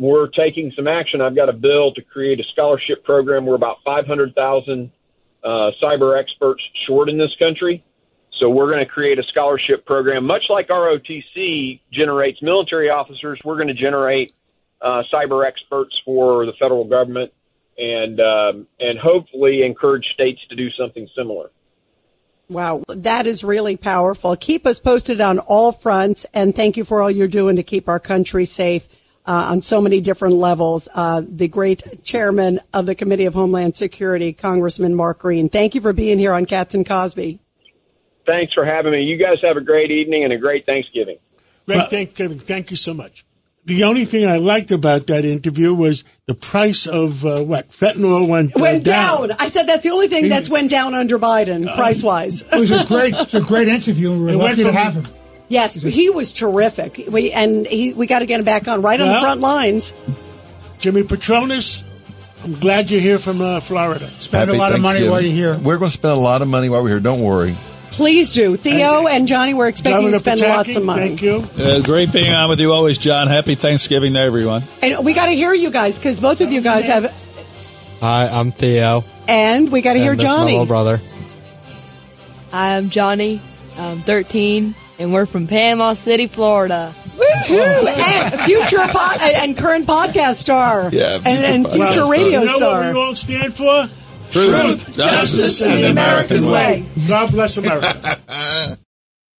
we're taking some action. I've got a bill to create a scholarship program. We're about 500,000 uh, cyber experts short in this country. So we're going to create a scholarship program, much like ROTC generates military officers. We're going to generate uh, cyber experts for the federal government, and um, and hopefully encourage states to do something similar. Wow, that is really powerful. Keep us posted on all fronts, and thank you for all you're doing to keep our country safe uh, on so many different levels. Uh, the great chairman of the Committee of Homeland Security, Congressman Mark Green. Thank you for being here on Cats and Cosby. Thanks for having me. You guys have a great evening and a great Thanksgiving. Great Thanksgiving. Thank you so much. The only thing I liked about that interview was the price of uh, what fentanyl went, uh, Went down. I said that's the only thing that's went down under Biden, price wise. It was a great, it's a great interview. and We're It went lucky to have him. Yes, he was terrific. We and he, we got to get him back on right on the front lines. Jimmy Patronis, I'm glad you're here from uh, Florida. Spend Happy a lot of money while you're here. We're going to spend a lot of money while we're here. Don't worry. Please do, Theo and Johnny. We're expecting Governor to spend Pataki, lots of money. Thank you. Uh, great being on with you always, John. Happy Thanksgiving to everyone. And we got to hear you guys because both of you guys have, Hi, I'm Theo. and we got to hear and this my Johnny. little brother. Hi, I'm Johnny. I'm 13, and we're from Panama City, Florida. Woohoo! and future po- and current podcast star. Yeah, and, and future future podcast radio You know star. what we all stand for? Truth, justice, and the American way. God bless America.